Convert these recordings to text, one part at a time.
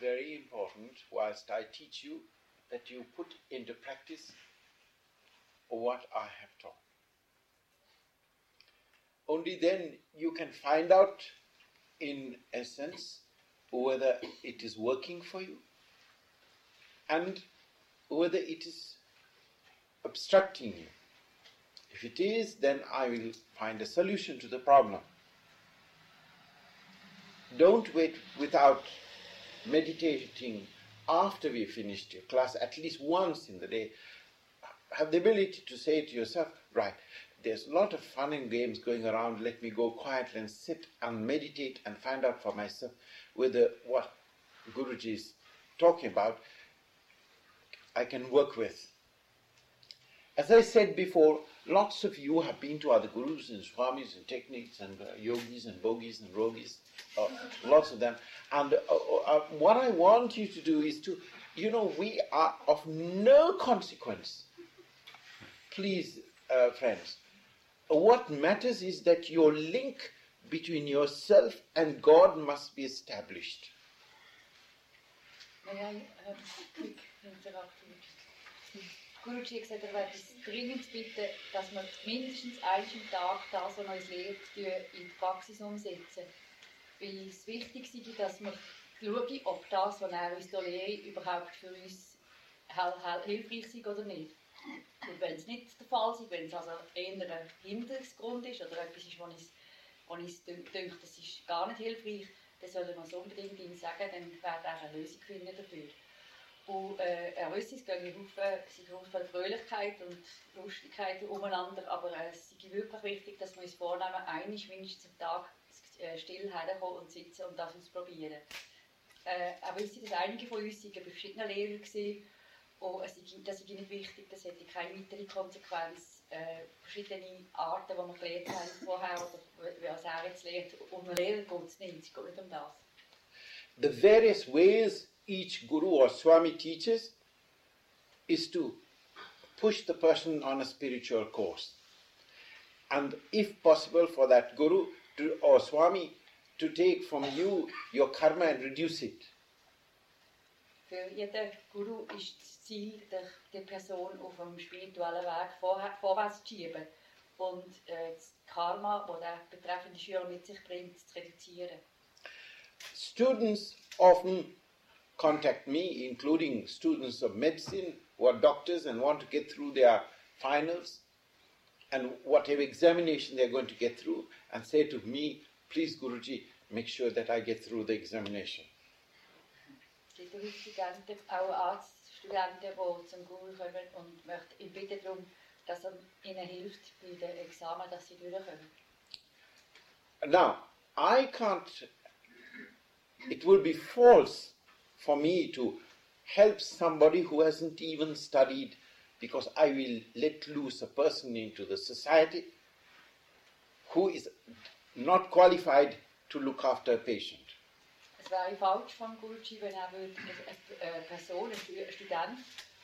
very important, whilst I teach you, that you put into practice what I have taught. Only then you can find out, in essence, whether it is working for you and whether it is obstructing you. If it is, then I will find a solution to the problem. Don't wait without meditating after we finished your class, at least once in the day. Have the ability to say to yourself, right, there's a lot of fun and games going around. Let me go quietly and sit and meditate and find out for myself whether what Guruji is talking about I can work with. As I said before, lots of you have been to other gurus and swamis and techniques and uh, yogis and bogis and rogis, uh, lots of them. And uh, uh, what I want you to do is to, you know, we are of no consequence. Please, uh, friends, what matters is that your link between yourself and God must be established. May I um, quick interrupt you? Guruji hat gesagt, er wird uns dringend bitten, dass wir mindestens am Tag das, was uns lehrt, in die Praxis umsetzen. Weil es wichtig ist, dass wir schauen, ob das, was er uns lehrt, überhaupt für uns hilfreich ist oder nicht. Und wenn es nicht der Fall ist, wenn es also eher ein Hinderungsgrund ist oder etwas ist, wo ich, denke, das ist gar nicht hilfreich, dann soll man es unbedingt ihm sagen, dann wird er eine Lösung finden dafür. Und äh, er wüsste, es gehen Haufen, Fröhlichkeit und Lustigkeit umeinander, aber äh, es ist wirklich wichtig, dass wir uns vornehmen, einmal mindestens am Tag still herkommen und sitzen und das ausprobieren. Äh, er wüsste, dass einige von uns bei verschiedenen Lehrern waren, und es ist, das ist nicht wichtig, das hätte keine weitere Konsequenz. Äh, verschiedene Arten, die wir gelernt haben vorher, oder was er jetzt lernt, um Lehrer geht es nicht, es geht nicht um das. The various ways each guru or swami teaches is to push the person on a spiritual course. And if possible for that guru to, or swami to take from you your karma and reduce it. Für jeden Guru ist das Ziel, die Person auf dem spirituellen Weg vor, vorwärts zu schieben und äh, das Karma, das der betreffende Schüler mit sich bringt, zu reduzieren. Students often contact me, including students of medicine who are doctors and want to get through their finals and whatever examination they're going to get through, and say to me, please, Guruji, make sure that I get through the examination. Studenten, auch Arztstudenten, die zum Guru kommen und möchten ihn bitten darum, dass er ihnen hilft bei den Examen, dass sie durchkommen. Now, I can't, it will be false for me to help somebody who hasn't even studied because I will let loose a person into the society who is not qualified to look after a patient. Es wäre falsch von Guruji, wenn er eine Person, ein Student,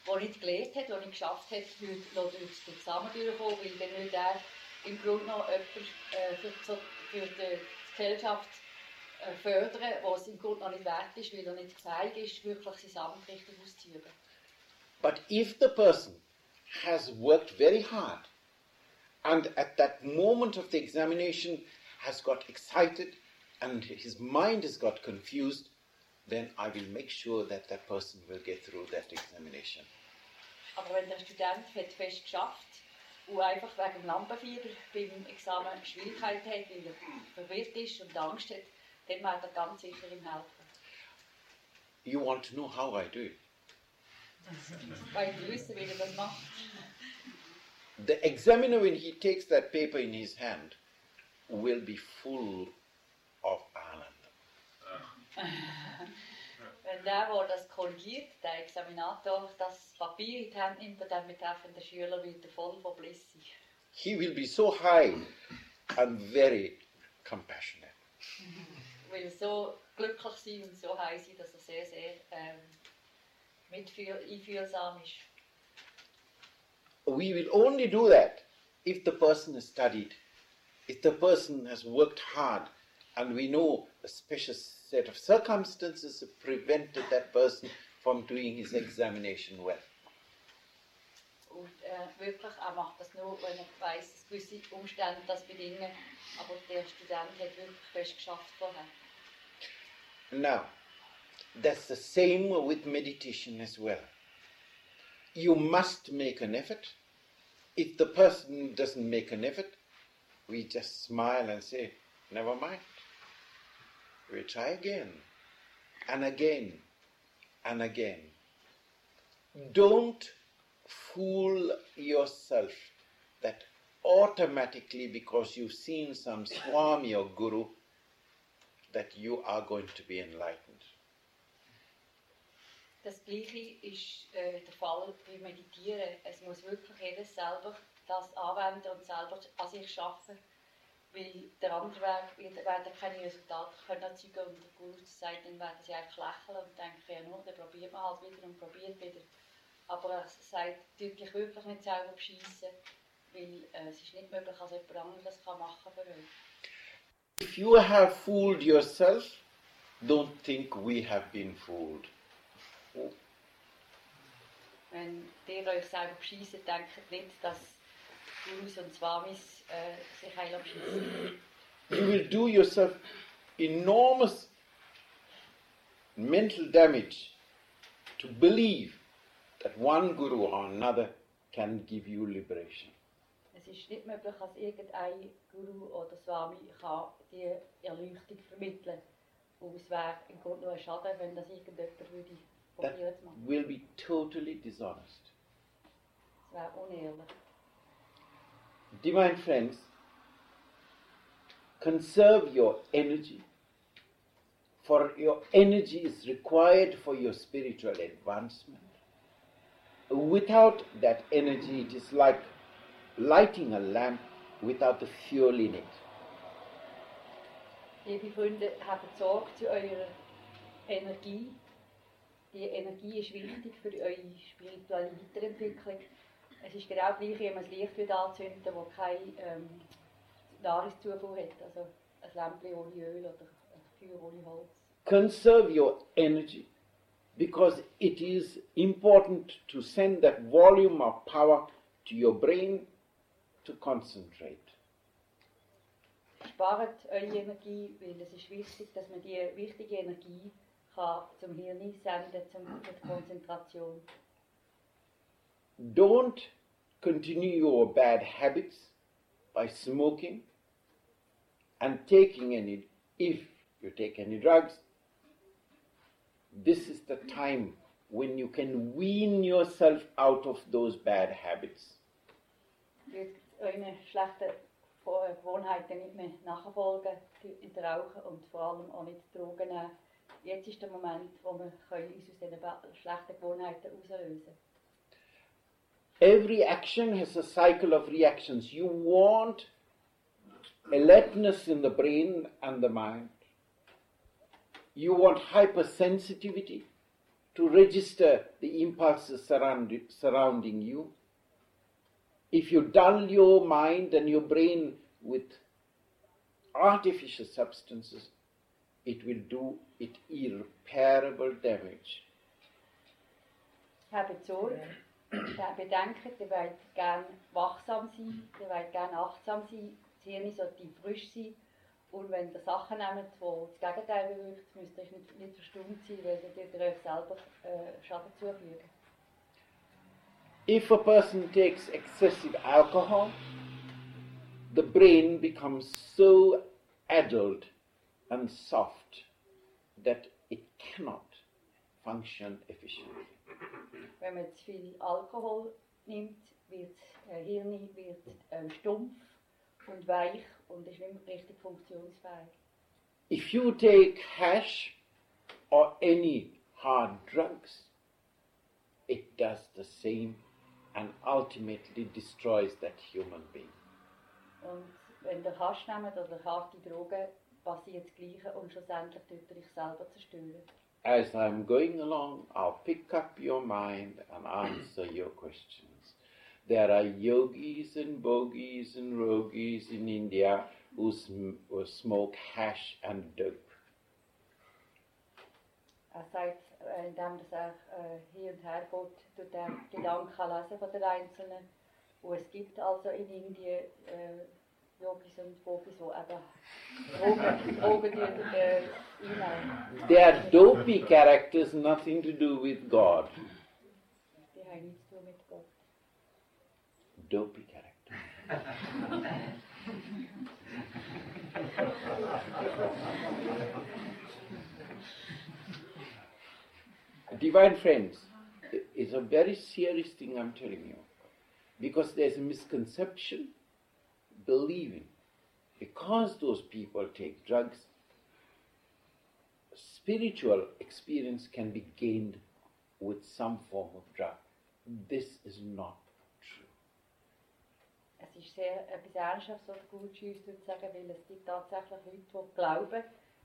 der nicht gelernt hat, der nicht geschafft hat, würde Examen durchkommen, weil dann würde er im Grunde noch jemand äh, für die Gesellschaft äh, fördern, was im Grunde noch nicht wert ist, weil er nicht fähig ist, wirklich sein Amt richtig auszuüben. But if the person has worked very hard and at that moment of the examination has got excited and his mind has got confused, then I will make sure that that person will get through that examination. Aber wenn der Student hat fest geschafft und einfach wegen Lampenfieber beim Examen Schwierigkeiten hat, weil er verwirrt ist und Angst hat, dann wird er ganz sicher ihm helfen. You want to know how I do it? Weil du wissen, wie. The examiner, when he takes that paper in his hand, will be full of anand. Wenn der, der das korrigiert, der Examinator, das Papier in die Hand nimmt, dann betreffende Schüler wird er voll von Bliss sein. He will be so high and very compassionate. will so glücklich sein und so heiß sein, dass er sehr, sehr ähm, mitfühl einfühlsam ist. We will only do that if the person has studied, if the person has worked hard And we know a special set of circumstances have prevented that person from doing his examination well. Und äh, wirklich, er macht das nur, wenn er weiss, dass gewisse Umstände das bedingen. Aber der Student hat wirklich fest geschafft vorher. Now, that's the same with meditation as well. You must make an effort. If the person doesn't make an effort, we just smile and say, never mind. We try again and again and again. Don't fool yourself that automatically, because you've seen some Swami or Guru, that you are going to be enlightened. Das Gleiche ist äh, der Fall beim Meditieren. Es muss wirklich jeder selber das anwenden und selber an sich arbeiten. Weil der andere Weg wird, werden keine Resultate können erzeugen und der Guru sagt, dann werden sie einfach lächeln und denken, ja nur, dann probiert man halt wieder und probiert wieder. Aber er sagt, tut wirklich nicht selber beschissen, weil äh, es ist nicht möglich, dass jemand anderes kann machen für euch. If you have fooled yourself, don't think we have been fooled. Wenn ihr euch selber beschissen, denkt nicht, dass Gurus und Swamis äh, sich heil beschissen. You will do yourself enormous mental damage to believe that one guru or another can give you liberation. Es ist nicht möglich, dass irgendein Guru oder Swami kann die Erleuchtung vermitteln Und es wäre im Grunde nur ein Schaden, wenn das irgendjemand würde That will be totally dishonest. Es wäre unehrlich. Divine friends, conserve your energy, for your energy is required for your spiritual advancement. Without that energy, it is like lighting a lamp without the fuel in it. Liebe er Freunde, habt Sorge zu eurer Energie. Die Energie ist wichtig für eure spirituelle Weiterentwicklung. Es ist genau gleich, wie man ein Licht will anzünden das keine ähm, Nahrungszufuhr hat. Also ein Lämpchen ohne Öl oder ein Feuer ohne Holz. Conserve your energy because it is important to send that volume of power to your brain to concentrate. Spart eure Energie, weil es ist wichtig, dass man die wichtige Energie zum zum, Konzentration. Don't continue your bad habits by smoking and taking any, if you take any drugs. This is the time when you can wean yourself out of those bad habits. Wird euren schlechten Vor- Gewohnheiten nicht mehr nachfolgen, rauchen und vor allem auch nicht Drogen nehmen. Jetzt ist der Moment, wo wir uns aus diesen schlechten Gewohnheiten herauslösen. Every action has a cycle of reactions. You want alertness in the brain and the mind. You want hypersensitivity to register the impulses surround, surrounding you. If you dull your mind and your brain with artificial substances, it will do it irreparable damage. Habt Sorge, Be- bedenkt, ihr wollt gerne wachsam sein, ihr wollt gerne achtsam sein, das Hirn sollte frisch sein. Und wenn ihr Sachen nehmt, die das Gegenteil bewirkt, müsst ihr euch nicht, nicht verstummt sein, weil ihr euch selber äh, Schaden zufügen. If a person takes excessive alcohol, the brain becomes so addled and soft that it cannot function efficiently. Wenn man zu viel Alkohol nimmt, wird äh, Hirn wird, ähm, stumpf und weich und ist nicht mehr richtig funktionsfähig. If you take hash or any hard drugs, it does the same and ultimately destroys that human being. Und wenn ihr Hasch nehmt oder harte Drogen, passiert das Gleiche und schlussendlich tut ihr euch selber zerstören. As I'm going along, I'll pick up your mind and answer your questions. There are yogis and bogis and rogis in India who, sm- who smoke hash and dope. Er sagt, äh, indem er äh, hier und her geht, tut er Gedanken lesen von den Einzelnen. Und es gibt also in Indien äh, Einnehmen. Their dopey characters nothing to do with God. Dopey character. Divine friends, it's a very serious thing I'm telling you. Because there's a misconception, believing, because those people take drugs, spiritual experience can be gained with some form of drug. This is not true. Es ist sehr etwas Ernsthaftes, was gut uns zu sagen, weil es gibt tatsächlich Leute, die glauben,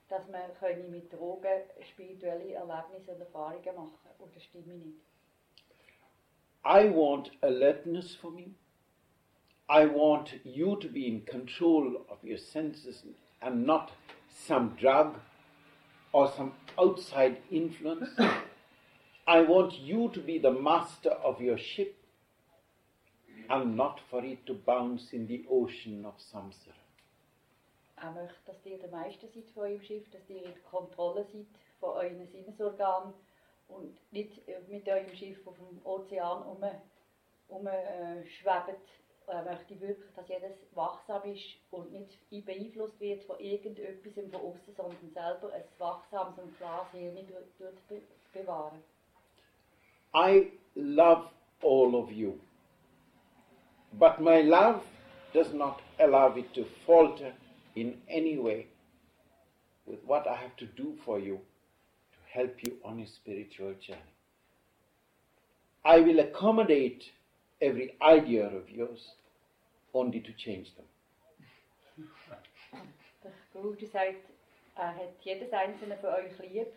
dass man könne mit Drogen spirituelle Erlebnisse und Erfahrungen machen Und das stimmt nicht. I want alertness for me. I want you to be in control of your senses and not some drug or some outside influence. I want you to be the master of your ship and not for it to bounce in the ocean of samsara. Er möchte, dass ihr der Meister seid von eurem Schiff, dass ihr in der Kontrolle seid von euren Sinnesorganen und nicht mit eurem Schiff auf dem Ozean um, um äh, schwebt. Er möchte wirklich, dass wachsam ist und nicht beeinflusst wird von irgendetwas von außen, sondern selber ein wachsames und klares Hirn be bewahren. I love all of you, but my love does not allow it to falter in any way with what I have to do for you to help you on your spiritual journey. I will accommodate every idea of yours only to change them. Der Guru sagt, er hat jedes einzelne von euch lieb,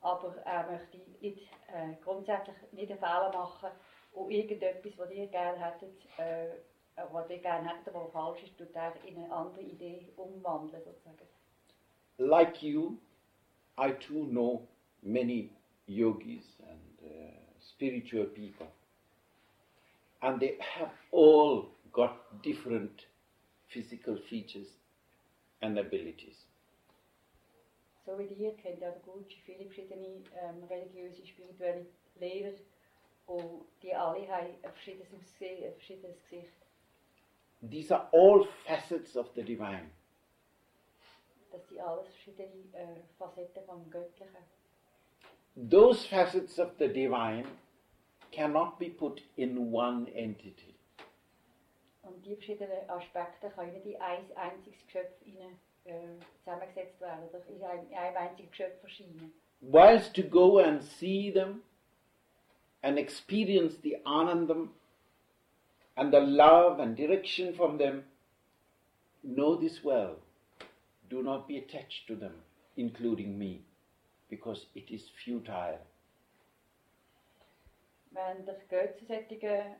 aber er möchte nicht, äh, grundsätzlich nicht einen Fehler machen und irgendetwas, was ihr gerne hättet, äh, was ihr gerne hättet, was falsch ist, tut er in eine andere Idee umwandeln sozusagen. Like you, I too know many yogis and uh, spiritual people. And they have all got different physical features and abilities. So wie ihr kennt ja der Guruji viele verschiedene ähm, religiöse, spirituelle Lehrer und die alle haben ein verschiedenes Aussehen, ein verschiedenes Gesicht. These are all facets of the divine. Das sind alles verschiedene äh, Facetten vom Göttlichen. Those facets of the divine cannot be put in one entity. Und die verschiedenen Aspekte können nicht in ein einziges Geschöpf äh, zusammengesetzt werden oder in einem, in einem einzigen Geschöpf erscheinen. Whilst to go and see them and experience the anandam and the love and direction from them, know this well. Do not be attached to them, including me, because it is futile. Wenn ihr geht zu solchen äh,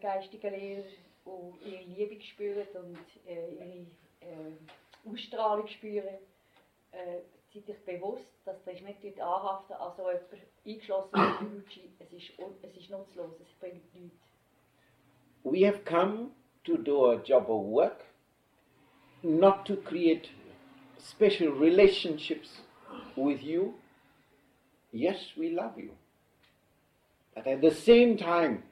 geistigen Lehrern und ihre Liebe spürt und äh, ihre äh, Ausstrahlung spürt, äh, seid euch bewusst, dass ihr nicht dort anhaften an so jemand eingeschlossen Gucci. Es ist, es ist nutzlos, es bringt nichts. We have come to do a job of work, not to create special relationships with you. Yes, we love you. But at the same time,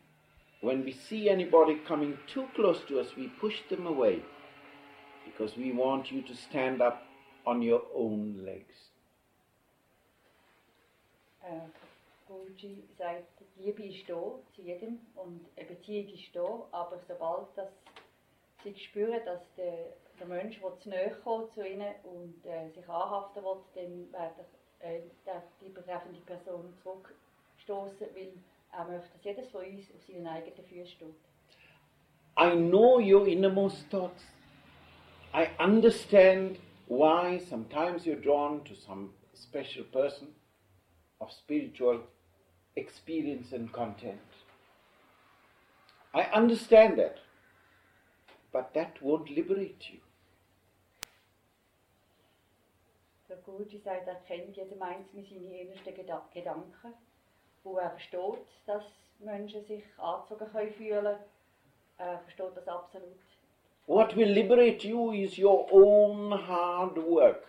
when we see anybody coming too close to us, we push them away because we want you to stand up on your own legs. Äh, Guruji sagt, Liebe ist da zu jedem und eine Beziehung ist da, aber sobald das sie spüren, dass der, der Mensch, zu kommt zu ihnen und äh, sich anhaften will, dann wird äh, die betreffende Person zurückstoßen, weil er dass jedes von uns auf seinen eigenen Füßen steht. I know your innermost thoughts. I understand why sometimes you're drawn to some special person of spiritual experience and content. I understand that. But that won't liberate you. Guruji sagt, er kennt jedem Einzelnen seine innersten Geda Gedanken. Und er versteht, dass Menschen sich angezogen können fühlen Er versteht das absolut. What will liberate you is your own hard work.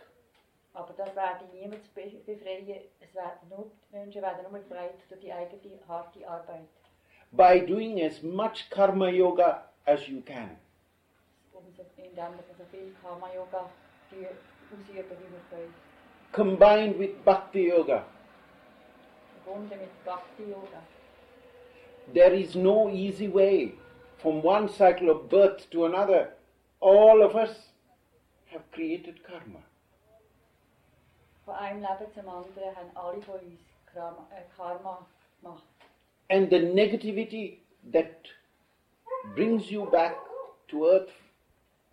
Aber das werde niemand be befreien. Es werden nur, die Menschen werden nur befreit durch die eigene harte Arbeit. By doing as much karma yoga as you can. Indem wir so viel Karma-Yoga die ausüben, wie wir können. Combined with bhakti yoga. Verbunden mit Bhakti-Yoga. There is no easy way from one cycle of birth to another. All of us have created karma. Von einem Leben zum anderen haben alle von uns Karma, eh, Karma gemacht. And the negativity that brings you back to earth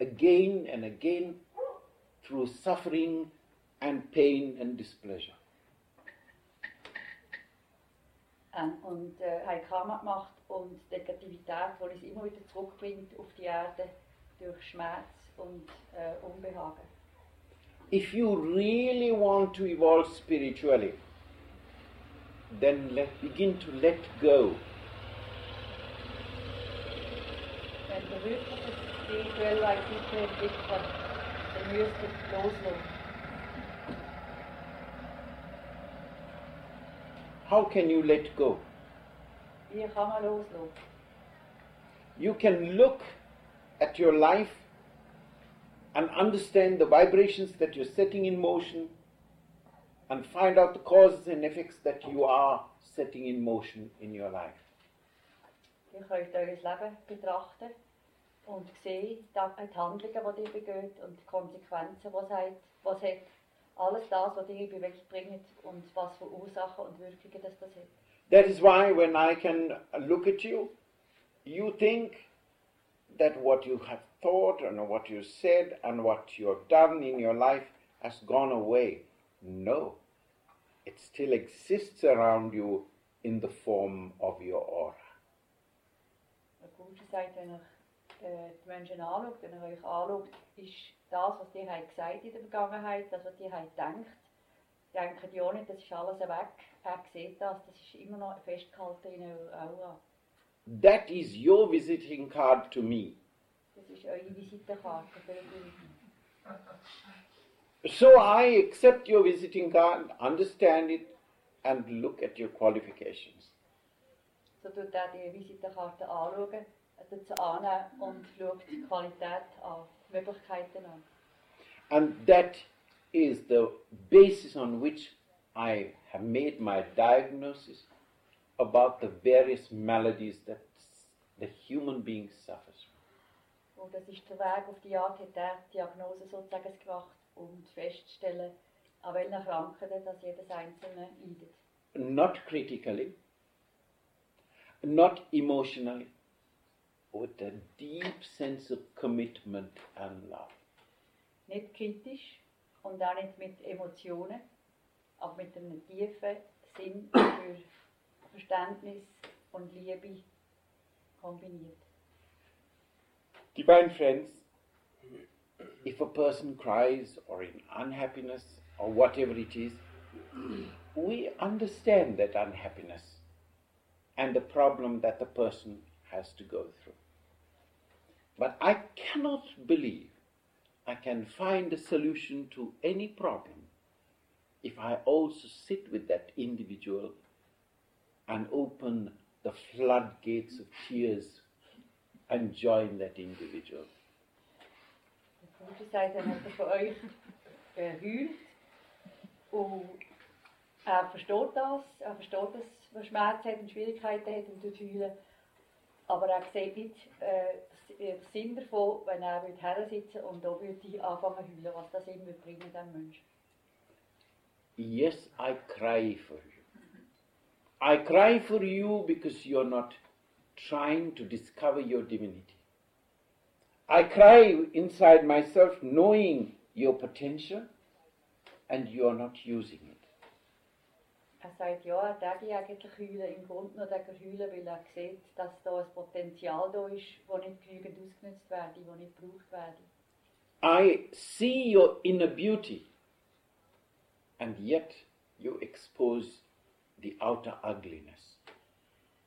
again and again through suffering and pain and displeasure. Ähm, und äh, haben Karma gemacht und Negativität, die uns immer wieder zurückbringt auf die Erde durch Schmerz und äh, Unbehagen. If you really want to evolve spiritually, then let, begin to let go. Wenn du wirklich das spirituelle weiterentwickeln dann müsst ihr loslassen. How can you let go? Wie kann man loslassen? You can look at your life and understand the vibrations that you're setting in motion and find out the causes and effects that you are setting in motion in your life. Ihr könnt euer Leben betrachten und sehen die Handlungen, die ihr begeht und die Konsequenzen, die es hat. Alles das, was Bewegung bringt und was für Ursachen und Wirkungen das, das hat. That is why when I can look at you, you think that what you have thought and what you said and what you have done in your life has gone away. No. It still exists around you in the form of your aura. Ein Gute sagt, wenn ihr äh, die Menschen anschaut, wenn ihr euch anschaut, ist das, was ihr habt gesagt in der Vergangenheit, das, was ihr habt gedacht, denkt ihr auch nicht, das ist alles weg. Er sieht das, das ist immer noch festgehalten in eurer Aura. That is your visiting card to me. Das ist eure Visitenkarte für den So I accept your visiting card, understand it, and look at your qualifications. So tut er die Visitenkarte anschauen, er tut sie annehmen und schaut die Qualität an, die Möglichkeiten an. And that is the basis on which I have made my diagnosis about the various maladies that the human being suffers from. Und das ist der Weg, auf die Art hat er die Diagnose sozusagen gemacht, um festzustellen, an welchen Krankheiten das jedes Einzelne leidet. Not critically, not emotionally, with a deep sense of commitment and love. Nicht kritisch und auch nicht mit Emotionen, aber mit einem tiefen Sinn für Verständnis und Liebe kombiniert. Divine friends, if a person cries or in unhappiness or whatever it is, we understand that unhappiness and the problem that the person has to go through. But I cannot believe I can find a solution to any problem if I also sit with that individual and open the floodgates of tears and join that individual. Sagt, wenn jemand von euch äh, heult und er versteht das, er versteht, dass man Schmerzen hat und Schwierigkeiten hat und tut heulen, aber er sieht nicht äh, Sinn davon, wenn er würde hersitzen und da würde anfangen zu heulen, was das bringen, dem Menschen. Yes, I cry for you. I cry for you because you're not trying to discover your divinity. I cry inside myself knowing your potential and you're not using it. Er sagt, ja, er darf eigentlich heulen, im Grunde nur darf er heulen, weil er sieht, dass da ein Potenzial da ist, das nicht genügend ausgenutzt werde, das nicht gebraucht werde. I see your inner beauty and yet you expose the outer ugliness.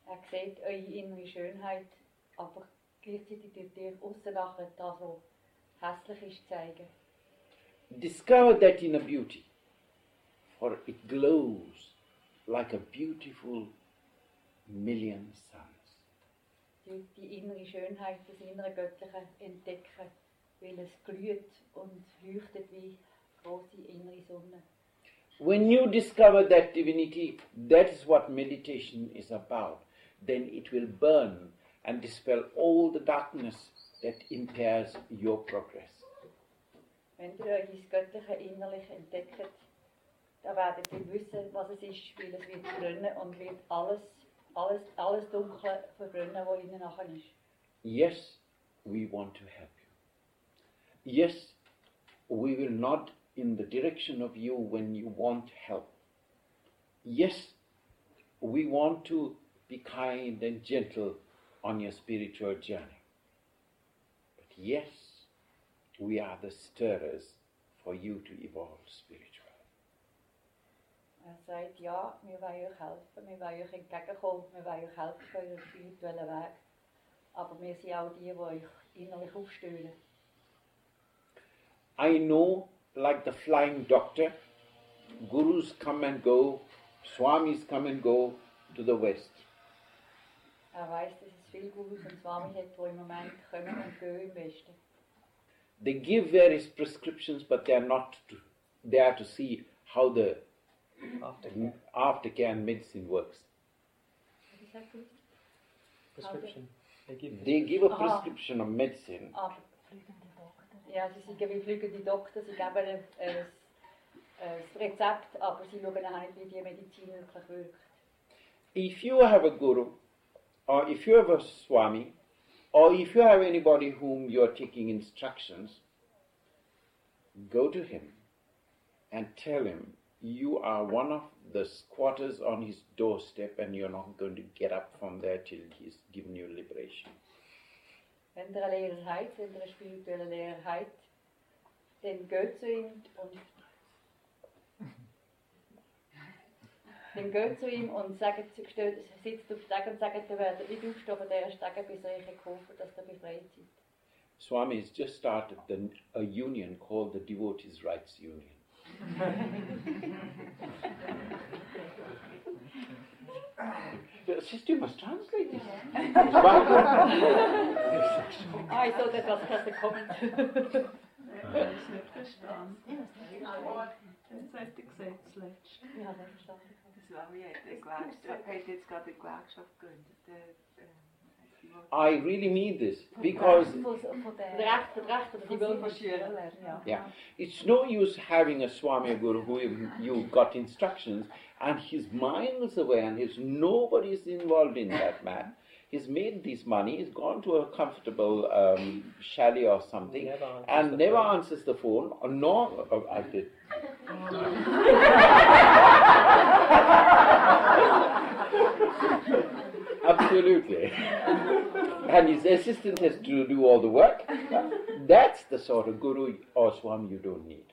Er sieht eure innere Schönheit, aber gleichzeitig tut ihr aussen nachher das, was hässlich ist, zeigen. Discover that inner beauty, for it glows like a beautiful million suns. Die, die innere Schönheit, das innere Göttliche entdecken, weil es glüht und leuchtet wie große innere Sonne. When you discover that divinity, that is what meditation is about. Then it will burn and dispel all the darkness that impairs your progress. Wenn ihr euch das Göttliche innerlich entdeckt, ihr wissen, was es ist, weil es wird und wird alles, alles, alles Dunkle verbrennen, was nachher ist. Yes, we want to help you. Yes, we will not in the direction of you when you want help. Yes, we want to be kind and gentle on your spiritual journey. But yes, we are the stirrers for you to evolve spiritually. Sagt, ja, wir wollen euch helfen, wir wollen euch entgegenkommen, wir wollen euch helfen für euren spirituellen Weg. Aber wir sind auch die, die euch innerlich. I know, like the flying doctor, gurus come and go, swamis come and go to the West. Er weiß, dass es viele Gurus und Swamis hat, die im Moment kommen und gehen im Westen. They give various prescriptions, but they are not to, there to see how the Aftercare. Mm-hmm. aftercare and medicine works. Was? Prescription. They give They give a Ah. prescription of medicine, ah, Aber, ja, sie sind wie fliegende Doktor, sie geben ein, ein, ein ah, Rezept, aber sie schauen auch nicht, wie die Medizin wirklich wirkt. if you have a guru, or if you have a swami, or if you have anybody whom you are taking instructions, go to him and tell him you are one of the squatters on his doorstep and you're not going to get up from there till he's given you liberation. Wenn Lehrer habt, wenn ihr einen spirituellen Lehrer habt, dann geht zu ihm und dann geht zu ihm und sagt, sitzt auf Steg und sagt, ihr werdet nicht aufstehen von dieser Stege, bis euch geholfen dass ihr befreit seid. Swami has just started the, a union called the Devotees' Rights Union. Sister, you must translate this. Ah, ich sollte etwas besser kommen. Ja, das ist nicht verstanden. Das hat er gesagt, zuletzt. Ich habe nicht verstanden. Das war wie eine Gewerkschaft, hat jetzt gerade eine Gewerkschaft gegründet. I really mean this because Von, von der Recht, von der Recht, oder die will von Schülern lernen. Ja. yeah, it's no use having a Swami Guru who you got instructions and he's miles away and he's nobody's involved in that man. He's made this money, he's gone to a comfortable um, chalet or something Never and never phone. answers the phone or nor oh, I did. Absolutely. and his assistant has to do all the work. That's the sort of guru or swami you don't need.